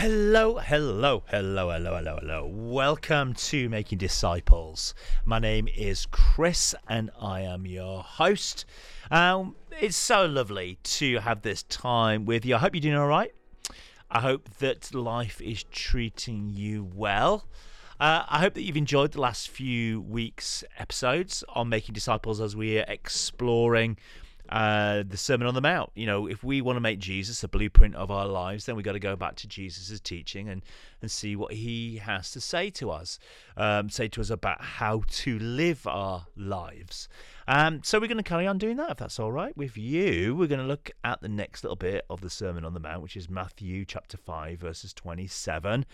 Hello, hello, hello, hello, hello, hello. Welcome to Making Disciples. My name is Cris and I am your host. Um, it's so lovely to have this time with you. I hope you're doing all right. I hope that life is treating you well. Uh, I hope that you've enjoyed the last few weeks' episodes on Making Disciples as we are exploring uh, the Sermon on the Mount. You know, if we want to make Jesus a blueprint of our lives, then we've got to go back to Jesus' teaching and, and see what he has to say to us, um, say to us about how to live our lives. Um, so we're going to carry on doing that, if that's all right with you. We're going to look at the next little bit of the Sermon on the Mount, which is Matthew chapter 5, verses 27.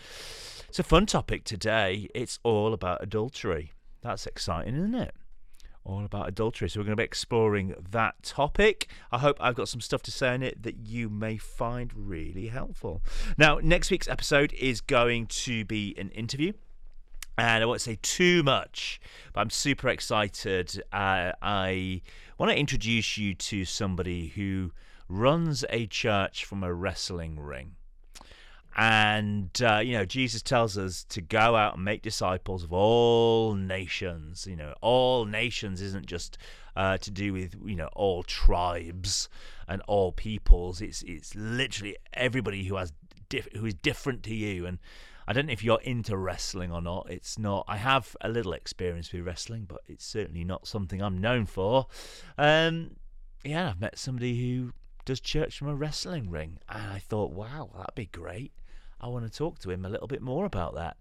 It's a fun topic today. It's all about adultery. That's exciting, isn't it? All about adultery. So we're going to be exploring that topic. I hope I've got some stuff to say on it that you may find really helpful. Now, next week's episode is going to be an interview. And I won't say too much, but I'm super excited. Uh, I want to introduce you to somebody who runs a church from a wrestling ring. And, uh, you know, Jesus tells us to go out and make disciples of all nations. You know, all nations isn't just uh, to do with, you know, all tribes and all peoples. It's it's literally everybody who has diff- who is different to you. And I don't know if you're into wrestling or not. It's not. I have a little experience with wrestling, but it's certainly not something I'm known for. Um, yeah, I've met somebody who does church from a wrestling ring, and I thought, wow, that'd be great. I want to talk to him a little bit more about that.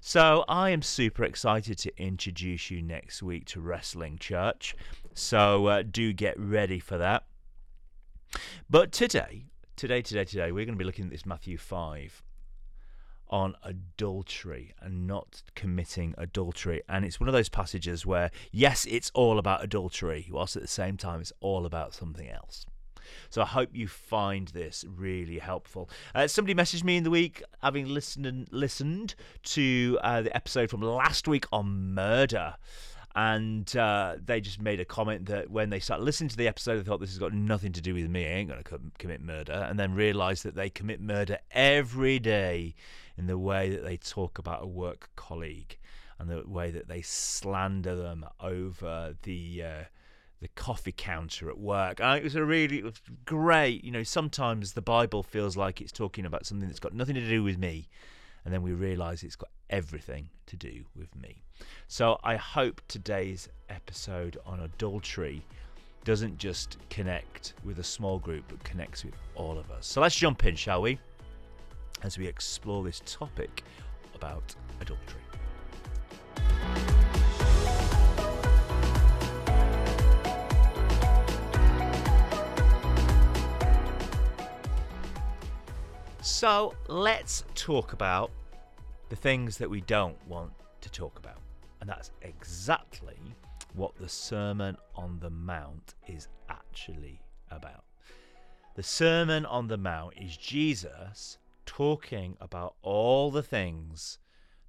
So I am super excited to introduce you next week to Wrestling Church. So uh, do get ready for that. But today, today, today, today, we're going to be looking at this Matthew 5 on adultery and not committing adultery. And it's one of those passages where, yes, it's all about adultery, whilst at the same time, it's all about something else. So I hope you find this really helpful. Uh, somebody messaged me in the week, having listened listened to uh, the episode from last week on murder. And uh, they just made a comment that when they started listening to the episode, they thought this has got nothing to do with me. I ain't going to com- commit murder. And then realised that they commit murder every day in the way that they talk about a work colleague and the way that they slander them over the uh, the coffee counter at work. Uh, it was a really was great. You know, sometimes the Bible feels like it's talking about something that's got nothing to do with me, and then we realise it's got everything to do with me. So I hope today's episode on adultery doesn't just connect with a small group, but connects with all of us. So let's jump in, shall we? As we explore this topic about adultery. So let's talk about the things that we don't want to talk about. And that's exactly what the Sermon on the Mount is actually about. The Sermon on the Mount is Jesus talking about all the things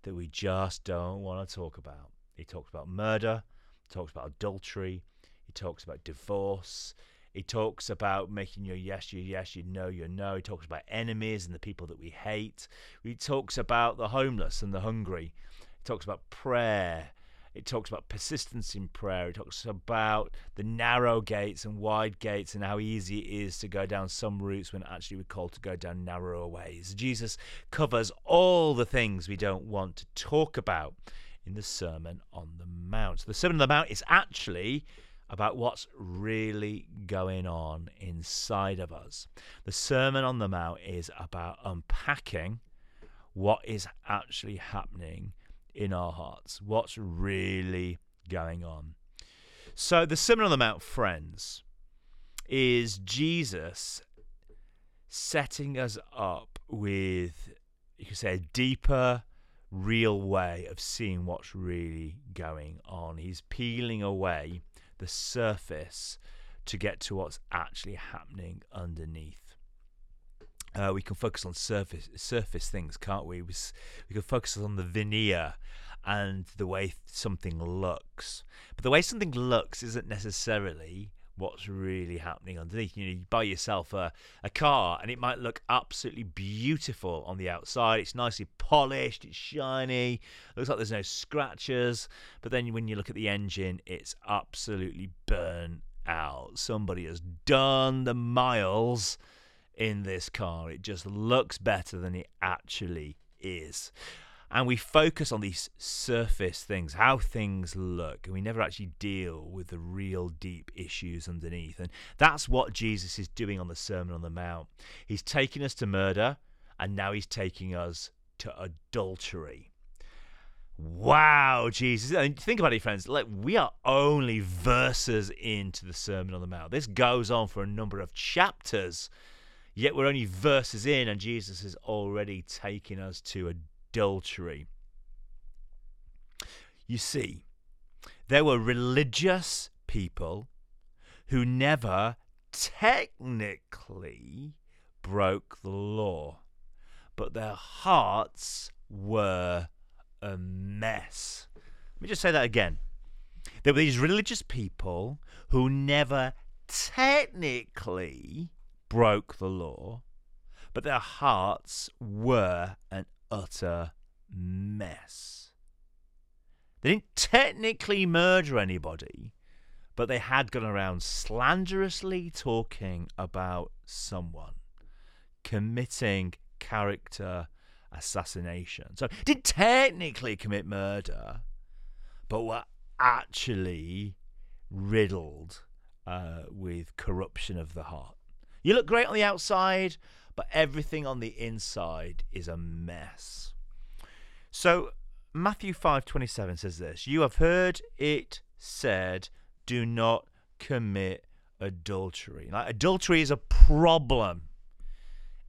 that we just don't want to talk about. He talks about murder, he talks about adultery, he talks about divorce, he talks about making your yes your yes, your no your no. He talks about enemies and the people that we hate. He talks about the homeless and the hungry. He talks about prayer. It talks about persistence in prayer. It talks about the narrow gates and wide gates and how easy it is to go down some routes when actually we're called to go down narrower ways. Jesus covers all the things we don't want to talk about in the Sermon on the Mount. The Sermon on the Mount is actually about what's really going on inside of us. The Sermon on the Mount is about unpacking what is actually happening in our hearts, what's really going on. So, the Sermon on the Mount, friends, is Jesus setting us up with, you could say, a deeper, real way of seeing what's really going on. He's peeling away the surface to get to what's actually happening underneath. Uh, we can focus on surface surface things, can't we? We, we can focus on the veneer and the way something looks. But the way something looks isn't necessarily what's really happening underneath. You know, you buy yourself a, a car and it might look absolutely beautiful on the outside. It's nicely polished, it's shiny, looks like there's no scratches. But then when you look at the engine, it's absolutely burnt out. Somebody has done the miles in this car. It just looks better than it actually is and we focus on these surface things, how things look, and we never actually deal with the real deep issues underneath. And that's what Jesus is doing on the Sermon on the Mount. He's taking us to murder, and now he's taking us to adultery. Wow, Jesus. Think about it, friends. Like we are only verses into the Sermon on the Mount. This goes on for a number of chapters. Yet we're only verses in, and Jesus is already taking us to adultery. You see, there were religious people who never technically broke the law, but their hearts were a mess. Let me just say that again. There were these religious people who never technically broke the law, but their hearts were an utter mess. They didn't technically murder anybody, but they had gone around slanderously talking about someone, committing character assassination. So didn't technically commit murder, but were actually riddled uh, with corruption of the heart. You look great on the outside, but everything on the inside is a mess. So Matthew 5:27 says this, "You have heard it said, do not commit adultery." Like, adultery is a problem.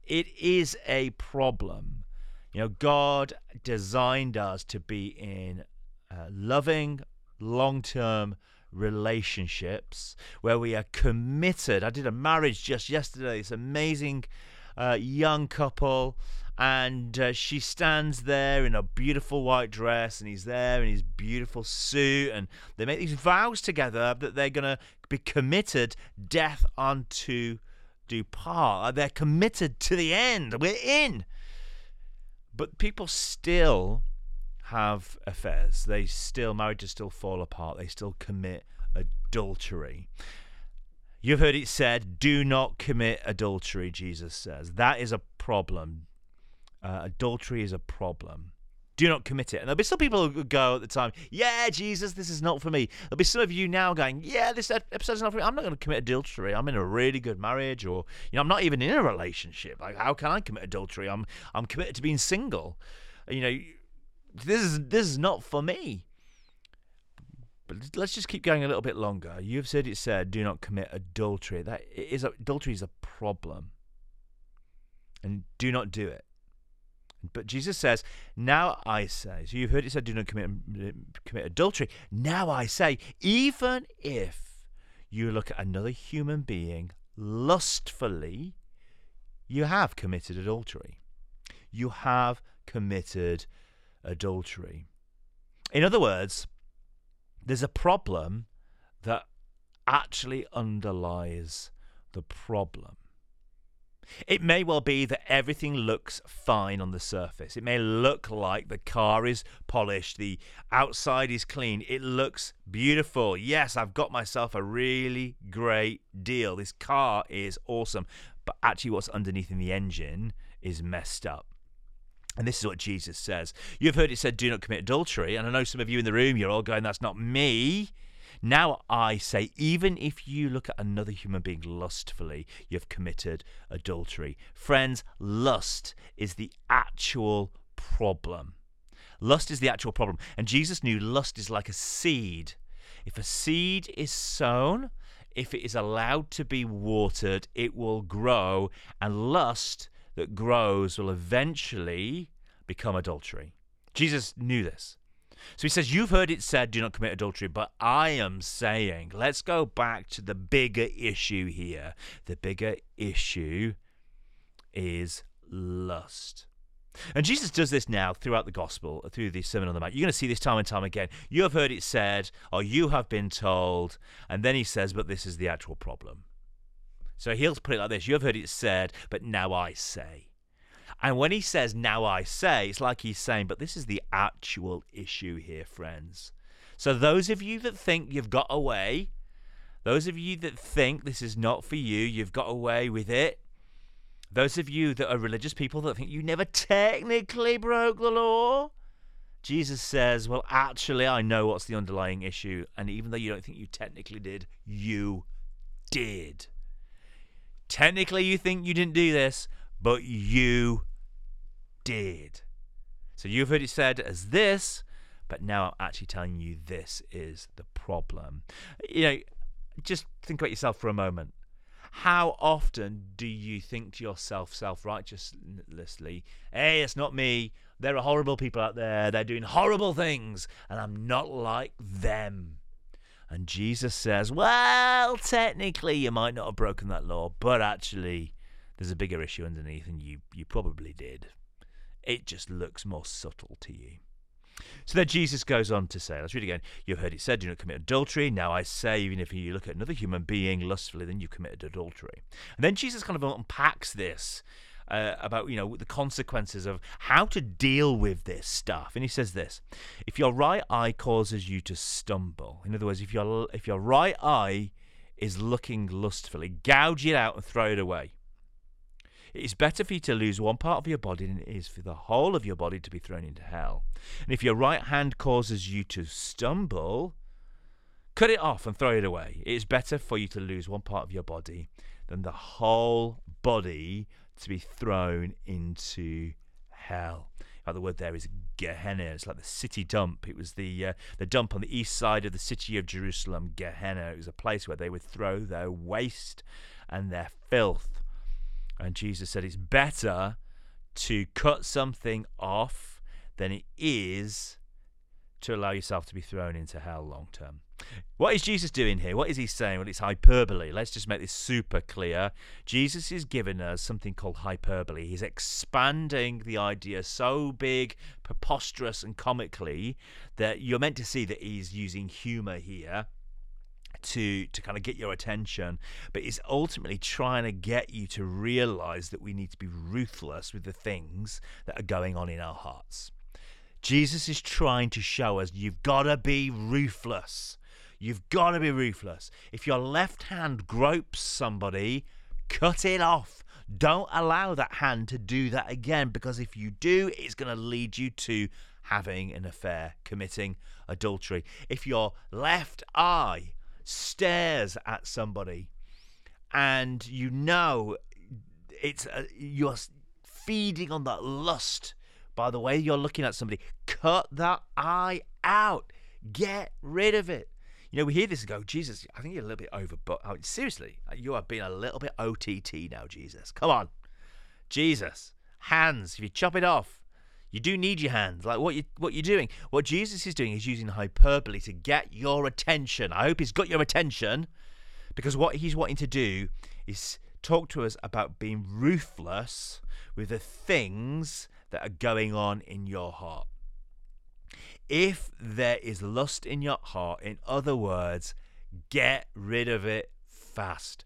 It is a problem. You know, God designed us to be in uh, loving, long-term relationships where we are committed. I did a marriage just yesterday. this amazing uh, young couple, and uh, she stands there in a beautiful white dress, and he's there in his beautiful suit, and they make these vows together that they're going to be committed death unto do part. They're committed to the end. We're in. But people still have affairs. They still marriages still fall apart. They still commit adultery. You've heard it said, do not commit adultery, Jesus says. That is a problem. Uh, adultery is a problem. Do not commit it. And there'll be some people who go at the time, yeah, Jesus, this is not for me. There'll be some of you now going, yeah, this episode is not for me. I'm not going to commit adultery. I'm in a really good marriage, or you know, I'm not even in a relationship. Like, how can I commit adultery? I'm I'm committed to being single. You know, this is this is not for me. But let's just keep going a little bit longer. You've said it said, uh, "Do not commit adultery." That is adultery is a problem, and do not do it. But Jesus says, "Now I say." So you've heard it said, "Do not commit mm, commit adultery." Now I say, even if you look at another human being lustfully, you have committed adultery. You have committed adultery. In other words, there's a problem that actually underlies the problem. It may well be that everything looks fine on the surface. It may look like the car is polished, the outside is clean, it looks beautiful. Yes, I've got myself a really great deal. This car is awesome. But actually, what's underneath in the engine is messed up. And this is what Jesus says. You've heard it said, do not commit adultery. And I know some of you in the room, you're all going, that's not me. Now I say, even if you look at another human being lustfully, you've committed adultery. Friends, lust is the actual problem. Lust is the actual problem. And Jesus knew lust is like a seed. If a seed is sown, if it is allowed to be watered, it will grow. And lust that grows will eventually become adultery. Jesus knew this. So he says, You've heard it said, do not commit adultery, but I am saying, let's go back to the bigger issue here. The bigger issue is lust. And Jesus does this now throughout the gospel, through the Sermon on the Mount. You're going to see this time and time again. You have heard it said, or you have been told, and then he says, but this is the actual problem. So he'll put it like this You have heard it said, but now I say. And when he says, now I say, it's like he's saying, but this is the actual issue here, friends. So those of you that think you've got away, those of you that think this is not for you, you've got away with it, those of you that are religious people that think you never technically broke the law, Jesus says, Well, actually, I know what's the underlying issue. And even though you don't think you technically did, you did. Technically, you think you didn't do this, but you did. So you've heard it said as this, but now I'm actually telling you this is the problem. You know, just think about yourself for a moment. How often do you think to yourself self righteously, hey, it's not me. There are horrible people out there. They're doing horrible things, and I'm not like them. And Jesus says, well, technically, you might not have broken that law, but actually, there's a bigger issue underneath, and you, you probably did. It just looks more subtle to you. So then Jesus goes on to say, let's read again. You've heard it said, do not commit adultery. Now I say, even if you look at another human being lustfully, then you committed adultery. And then Jesus kind of unpacks this uh, about, you know, the consequences of how to deal with this stuff. And he says this if your right eye causes you to stumble, in other words, if your, if your right eye is looking lustfully, gouge it out and throw it away. It is better for you to lose one part of your body than it is for the whole of your body to be thrown into hell. And if your right hand causes you to stumble, cut it off and throw it away. It is better for you to lose one part of your body than the whole body to be thrown into hell. the word there is Gehenna. It's like the city dump. It was the uh, the dump on the east side of the city of Jerusalem, Gehenna. It was a place where they would throw their waste and their filth and Jesus said it's better to cut something off than it is to allow yourself to be thrown into hell long term. What is Jesus doing here? What is he saying? Well, it's hyperbole. Let's just make this super clear. Jesus is giving us something called hyperbole. He's expanding the idea so big, preposterous, and comically that you're meant to see that he's using humor here to to kind of get your attention but it's ultimately trying to get you to realize that we need to be ruthless with the things that are going on in our hearts jesus is trying to show us you've got to be ruthless. You've got to be ruthless. If your left hand gropes somebody cut it off. Don't allow that hand to do that again because if you do it's going to lead you to having an affair committing adultery. If your left eye stares at somebody and you know it's uh, you're feeding on that lust by the way you're looking at somebody cut that eye out get rid of it you know we hear this and go jesus i think you're a little bit over but I mean, seriously you are being a little bit ott now jesus come on jesus hands if you chop it off you do need your hands. Like what you what you're doing. What Jesus is doing is using hyperbole to get your attention. I hope he's got your attention because what he's wanting to do is talk to us about being ruthless with the things that are going on in your heart. If there is lust in your heart, in other words, get rid of it fast.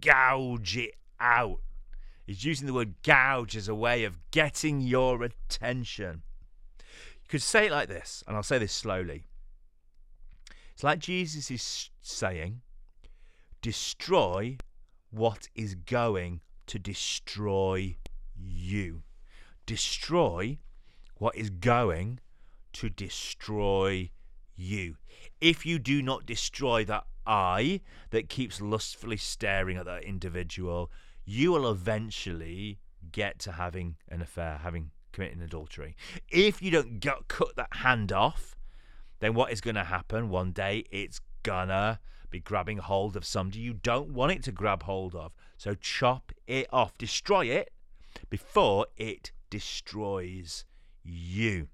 Gouge it out. He's using the word gouge as a way of getting your attention. You could say it like this, and I'll say this slowly. It's like Jesus is saying, destroy what is going to destroy you. Destroy what is going to destroy you. If you do not destroy that eye that keeps lustfully staring at that individual, you will eventually get to having an affair, having committing adultery. If you don't get, cut that hand off, then what is going to happen one day? It's gonna be grabbing hold of somebody you don't want it to grab hold of. So chop it off, destroy it before it destroys you.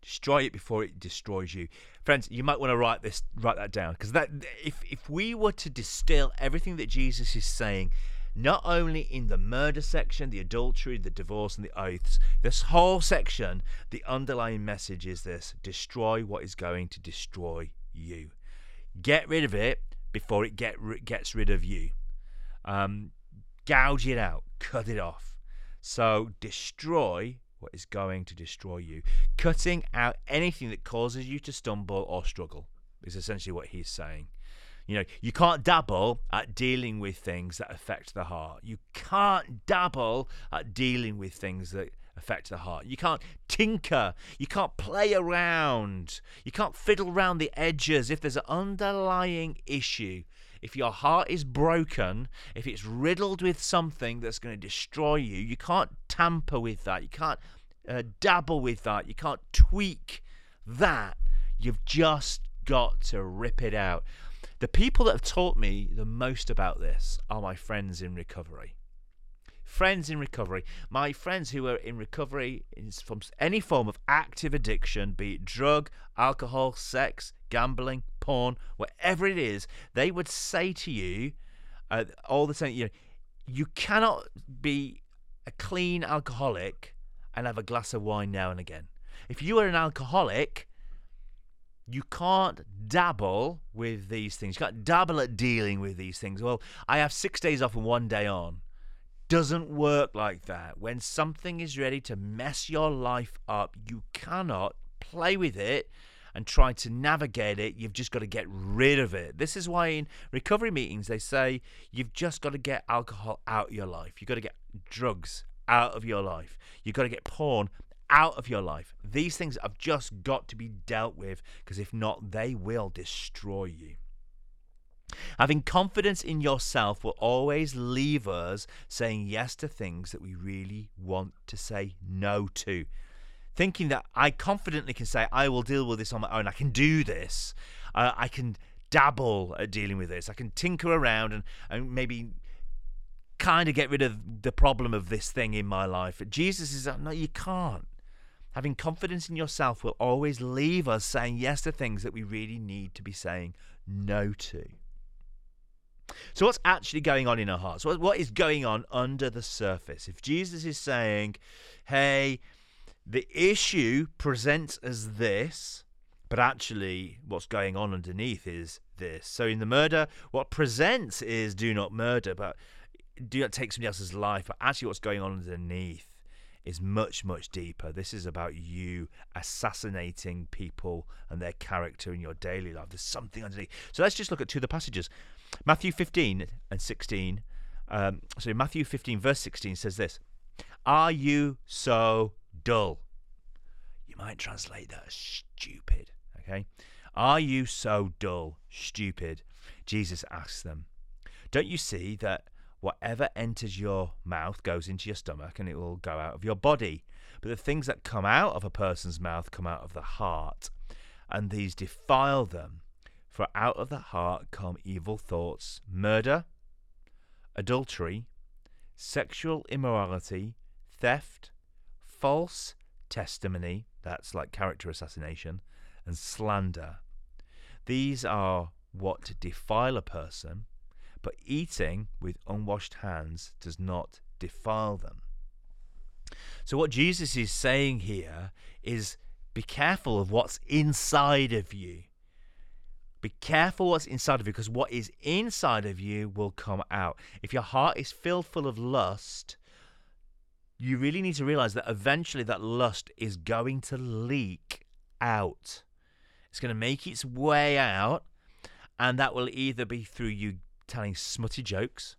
Destroy it before it destroys you. Friends, you might want to write this write that down because that if if we were to distill everything that Jesus is saying not only in the murder section, the adultery, the divorce, and the oaths, this whole section, the underlying message is this destroy what is going to destroy you. Get rid of it before it get, gets rid of you. Um, gouge it out, cut it off. So destroy what is going to destroy you. Cutting out anything that causes you to stumble or struggle is essentially what he's saying. You know, you can't dabble at dealing with things that affect the heart. You can't dabble at dealing with things that affect the heart. You can't tinker. You can't play around. You can't fiddle around the edges. If there's an underlying issue, if your heart is broken, if it's riddled with something that's going to destroy you, you can't tamper with that. You can't uh, dabble with that. You can't tweak that. You've just got to rip it out. The people that have taught me the most about this are my friends in recovery. Friends in recovery. My friends who are in recovery from any form of active addiction, be it drug, alcohol, sex, gambling, porn, whatever it is, they would say to you uh, all the time, you know, you cannot be a clean alcoholic and have a glass of wine now and again. If you are an alcoholic, you can't dabble with these things. You can't dabble at dealing with these things. Well, I have six days off and one day on. Doesn't work like that. When something is ready to mess your life up, you cannot play with it and try to navigate it. You've just got to get rid of it. This is why in recovery meetings they say you've just got to get alcohol out of your life. You've got to get drugs out of your life. You've got to get porn out of your life. These things have just got to be dealt with because if not, they will destroy you. Having confidence in yourself will always leave us saying yes to things that we really want to say no to. Thinking that I confidently can say, I will deal with this on my own, I can do this, uh, I can dabble at dealing with this, I can tinker around and, and maybe kind of get rid of the problem of this thing in my life. But Jesus is, like, no, you can't. Having confidence in yourself will always leave us saying yes to things that we really need to be saying no to. So, what's actually going on in our hearts? What is going on under the surface? If Jesus is saying, hey, the issue presents as this, but actually what's going on underneath is this. So, in the murder, what presents is do not murder, but do not take somebody else's life, but actually what's going on underneath is much, much deeper. This is about you assassinating people and their character in your daily life. There's something underneath. So let's just look at two of the passages. Matthew 15 and 16. Um, so Matthew 15, verse 16 says this Are you so dull? You might translate that as stupid. Okay. Are you so dull, stupid? Jesus asks them. Don't you see that whatever enters your mouth goes into your stomach and it will go out of your body. But the things that come out of a person's mouth come out of the heart, and these defile them. For out of the heart come evil thoughts, murder, adultery, sexual immorality, theft, false testimony, that's like character assassination, and slander. These are what defile a person but eating with unwashed hands does not defile them. So, what Jesus is saying here is be careful of what's inside of you. Be careful what's inside of you because what is inside of you will come out. If your heart is filled full of lust, you really need to realize that eventually that lust is going to leak out. It's going to make its way out, and that will either be through you telling smutty jokes.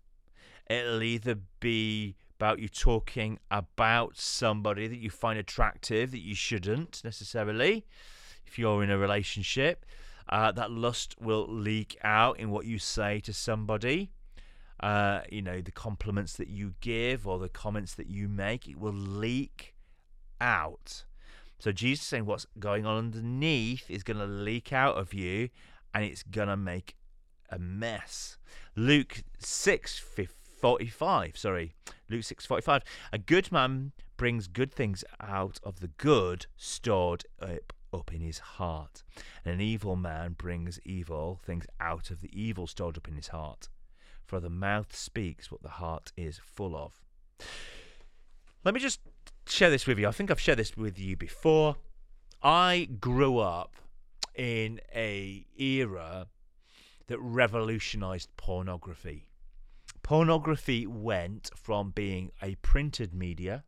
It'll either be about you talking about somebody that you find attractive that you shouldn't necessarily if you're in a relationship. Uh, that lust will leak out in what you say to somebody. Uh, you know, the compliments that you give or the comments that you make, it will leak out. So Jesus saying what's going on underneath is going to leak out of you and it's going to make a mess. Luke 6 45, sorry. Luke 6 45. A good man brings good things out of the good stored up, up in his heart. And an evil man brings evil things out of the evil stored up in his heart. For the mouth speaks what the heart is full of. Let me just share this with you. I think I've shared this with you before. I grew up in a era that revolutionized pornography. Pornography went from being a printed media,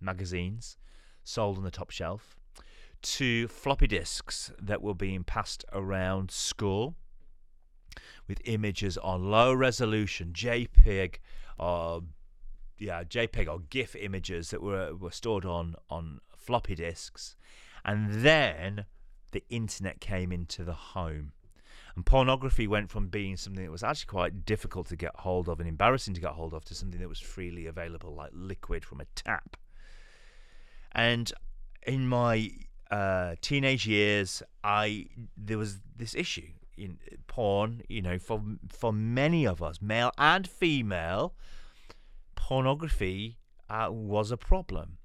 magazines sold on the top shelf, to floppy disks that were being passed around school with images on low resolution JPEG or yeah JPEG or GIF images that were were stored on on floppy disks, and then the internet came into the home. And pornography went from being something that was actually quite difficult to get hold of and embarrassing to get hold of to something that was freely available, like liquid from a tap. And in my uh, teenage years, I there was this issue in porn. You know, for for many of us, male and female, pornography uh, was a problem.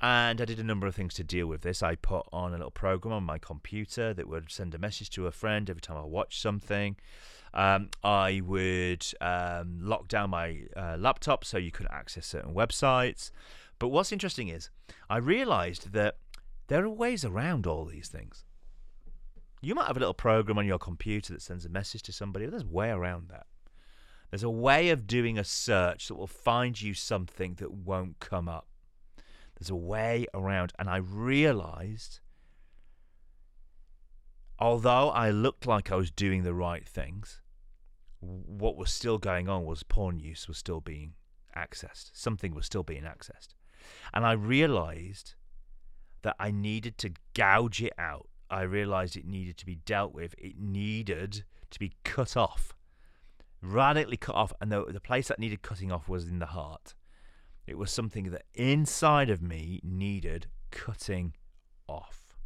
And I did a number of things to deal with this. I put on a little program on my computer that would send a message to a friend every time I watched something. Um, I would um, lock down my uh, laptop so you couldn't access certain websites. But what's interesting is I realized that there are ways around all these things. You might have a little program on your computer that sends a message to somebody, but there's a way around that. There's a way of doing a search that will find you something that won't come up. There's a way around. And I realized, although I looked like I was doing the right things, what was still going on was porn use was still being accessed. Something was still being accessed. And I realized that I needed to gouge it out. I realized it needed to be dealt with. It needed to be cut off, radically cut off. And the, the place that needed cutting off was in the heart. It was something that inside of me needed cutting off.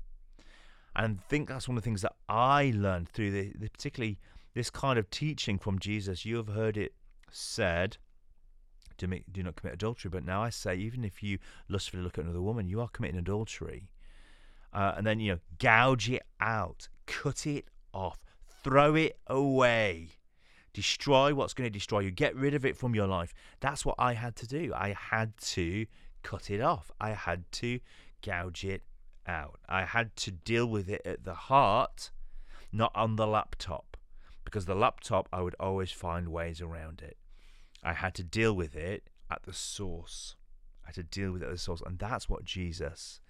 And I think that's one of the things that I learned through the, the particularly this kind of teaching from Jesus. You have heard it said do, do not commit adultery. But now I say, even if you lustfully look at another woman, you are committing adultery. Uh, and then, you know, gouge it out, cut it off, throw it away, destroy what's going to destroy you, get rid of it from your life. That's what I had to do. I had to cut it off, I had to gouge it out. I had to deal with it at the heart, not on the laptop. Because the laptop, I would always find ways around it. I had to deal with it at the source. I had to deal with it at the source. And that's what Jesus,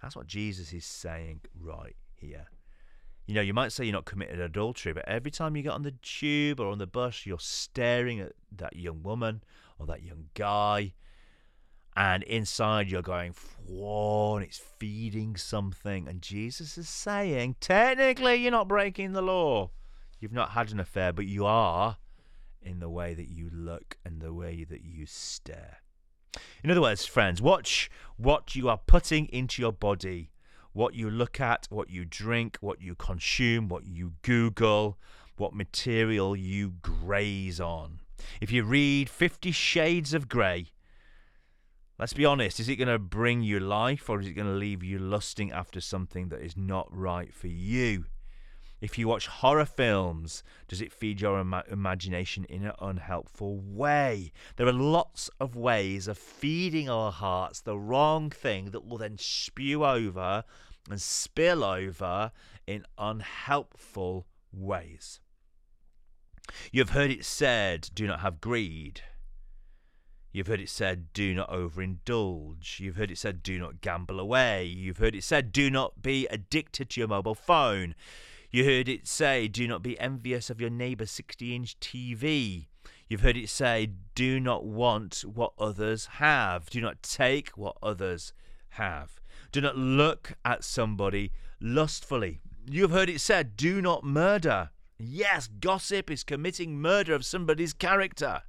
that's what Jesus is saying right here. You know, you might say you're not committed adultery, but every time you get on the tube or on the bus, you're staring at that young woman or that young guy. And inside you're going, whoa, and it's feeding something. And Jesus is saying, technically, you're not breaking the law. You've not had an affair, but you are in the way that you look and the way that you stare. In other words, friends, watch what you are putting into your body, what you look at, what you drink, what you consume, what you Google, what material you graze on. If you read Fifty Shades of Grey, let's be honest, is it going to bring you life or is it going to leave you lusting after something that is not right for you? If you watch horror films, does it feed your ima- imagination in an unhelpful way? There are lots of ways of feeding our hearts the wrong thing that will then spew over and spill over in unhelpful ways. You've heard it said, do not have greed. You've heard it said, do not overindulge. You've heard it said, do not gamble away. You've heard it said, do not be addicted to your mobile phone. You heard it say, do not be envious of your neighbour's 60 inch TV. You've heard it say, do not want what others have. Do not take what others have. Do not look at somebody lustfully. You've heard it said, do not murder. Yes, gossip is committing murder of somebody's character.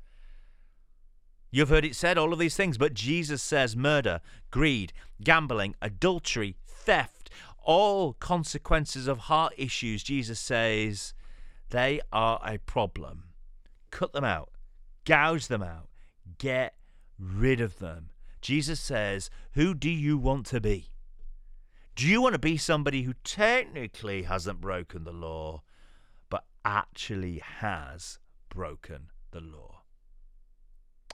You've heard it said all of these things, but Jesus says murder, greed, gambling, adultery, theft all consequences of heart issues, Jesus says, they are a problem. Cut them out, gouge them out, get rid of them. Jesus says, Who do you want to be? Do you want to be somebody who technically hasn't broken the law, but actually has broken the law.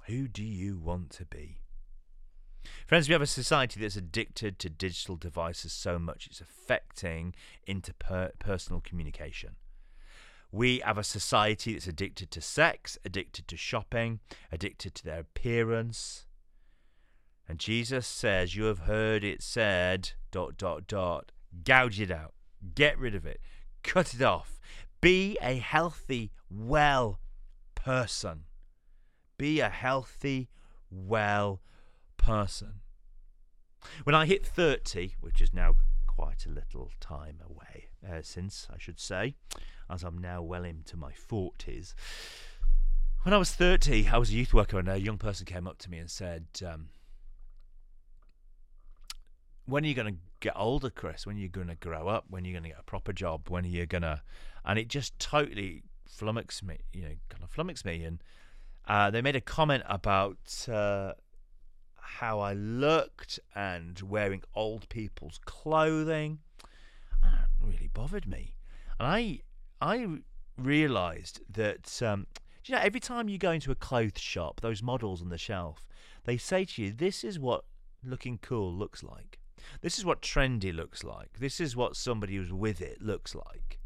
Who do you want to be? Friends, we have a society that's addicted to digital devices so much it's affecting interpersonal communication. We have a society that's addicted to sex, addicted to shopping, addicted to their appearance. And Jesus says, You have heard it said, dot, dot, dot, gouge it out, get rid of it, cut it off. Be a healthy, well person. Be a healthy, well person. When I hit 30, which is now quite a little time away uh, since, I should say, as I'm now well into my 40s. When I was 30, I was a youth worker, and a young person came up to me and said, um, When are you going to get older, Cris? When are you going to grow up? When are you going to get a proper job? When are you going to. And it just totally flummoxed me, you know, kind of flummoxed me. And uh, they made a comment about uh, how I looked and wearing old people's clothing. And it really bothered me. And I I realised that um, you know every time you go into a clothes shop, those models on the shelf, they say to you, "This is what looking cool looks like. This is what trendy looks like. This is what somebody who's with it looks like."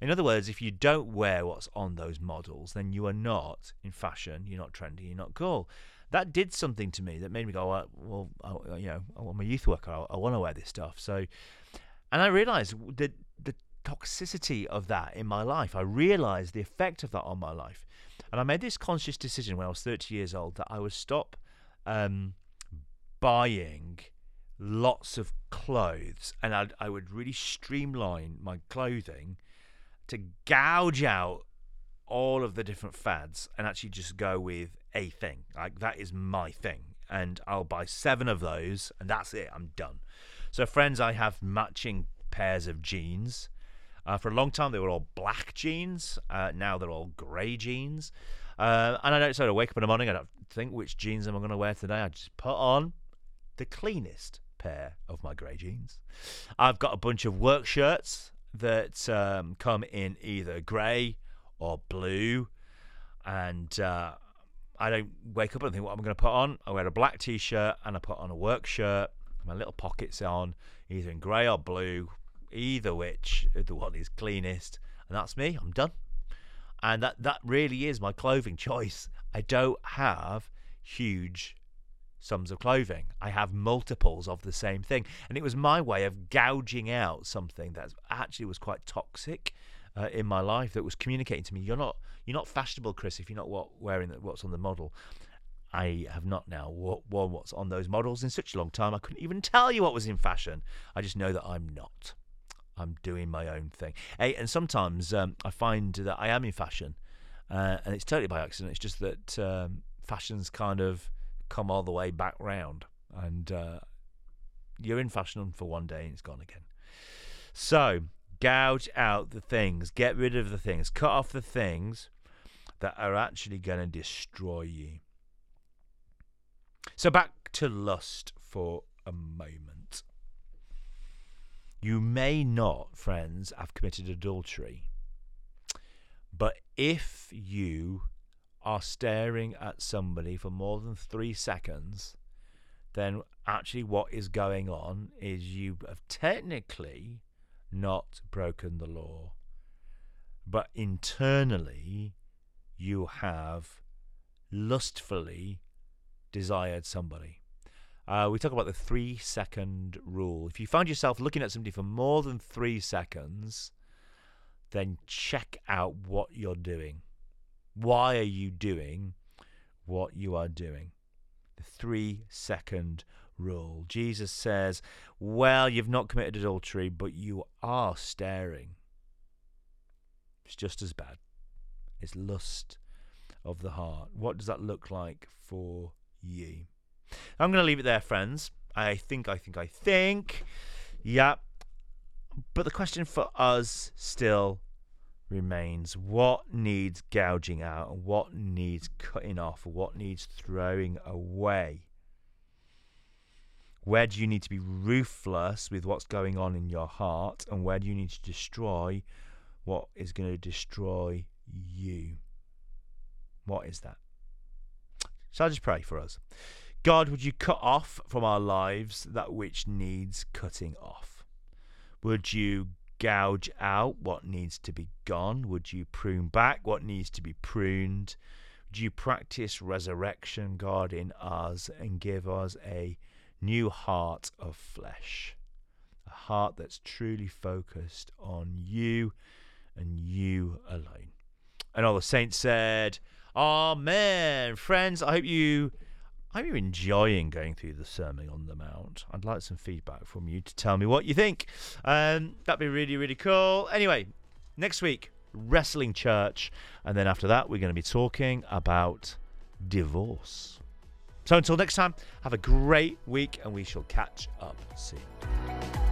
In other words, if you don't wear what's on those models, then you are not in fashion. You're not trendy. You're not cool. That did something to me that made me go, well, I, you know, I'm a youth worker. I, I want to wear this stuff. So, and I realised that the toxicity of that in my life. I realized the effect of that on my life. And I made this conscious decision when I was 30 years old that I would stop um, buying lots of clothes and I'd, I would really streamline my clothing to gouge out all of the different fads and actually just go with a thing. Like that is my thing. And I'll buy seven of those and that's it. I'm done. So, friends, I have matching pairs of jeans. Uh, for a long time, they were all black jeans. Uh, now they're all grey jeans. Uh, and I don't sort of wake up in the morning. I don't think which jeans am I going to wear today. I just put on the cleanest pair of my grey jeans. I've got a bunch of work shirts that um, come in either grey or blue, and uh, I don't wake up and think what I'm going to put on. I wear a black t-shirt and I put on a work shirt. My little pockets on, either in grey or blue, either which the one is cleanest, and that's me. I'm done. And that that really is my clothing choice. I don't have huge sums of clothing. I have multiples of the same thing, and it was my way of gouging out something that actually was quite toxic uh, in my life. That was communicating to me, "You're not you're not fashionable, Cris, if you're not what, wearing what's on the model." I have not now worn what's on those models in such a long time. I couldn't even tell you what was in fashion. I just know that I'm not. I'm doing my own thing. Hey, and sometimes um, I find that I am in fashion, uh, and it's totally by accident. It's just that um, fashion's kind of come all the way back round, and uh, you're in fashion for one day and it's gone again. So gouge out the things, get rid of the things, cut off the things that are actually going to destroy you. So back to lust for a moment. You may not, friends, have committed adultery. But if you are staring at somebody for more than three seconds, then actually what is going on is you have technically not broken the law, but internally you have lustfully desired somebody. Uh, we talk about the three second rule. If you find yourself looking at somebody for more than three seconds, then check out what you're doing. Why are you doing what you are doing? The three second rule. Jesus says, Well, you've not committed adultery, but you are staring. It's just as bad. It's lust of the heart. What does that look like for you? I'm going to leave it there, friends. I think, I think, I think. Yeah. But the question for us still remains what needs gouging out what needs cutting off, what needs throwing away? Where do you need to be ruthless with what's going on in your heart, and where do you need to destroy what is going to destroy you? What is that? So I just pray for us. God, would you cut off from our lives that which needs cutting off? Would you gouge out what needs to be gone? Would you prune back what needs to be pruned? Would you practice resurrection, God, in us and give us a new heart of flesh? A heart that's truly focused on you and you alone. And all the saints said, Amen. Friends, I hope you I hope you're enjoying going through the Sermon on the Mount. I'd like some feedback from you to tell me what you think. Um, that'd be really, really cool. Anyway, next week, Wrestling Church. And then after that, we're going to be talking about divorce. So until next time, have a great week and we shall catch up soon.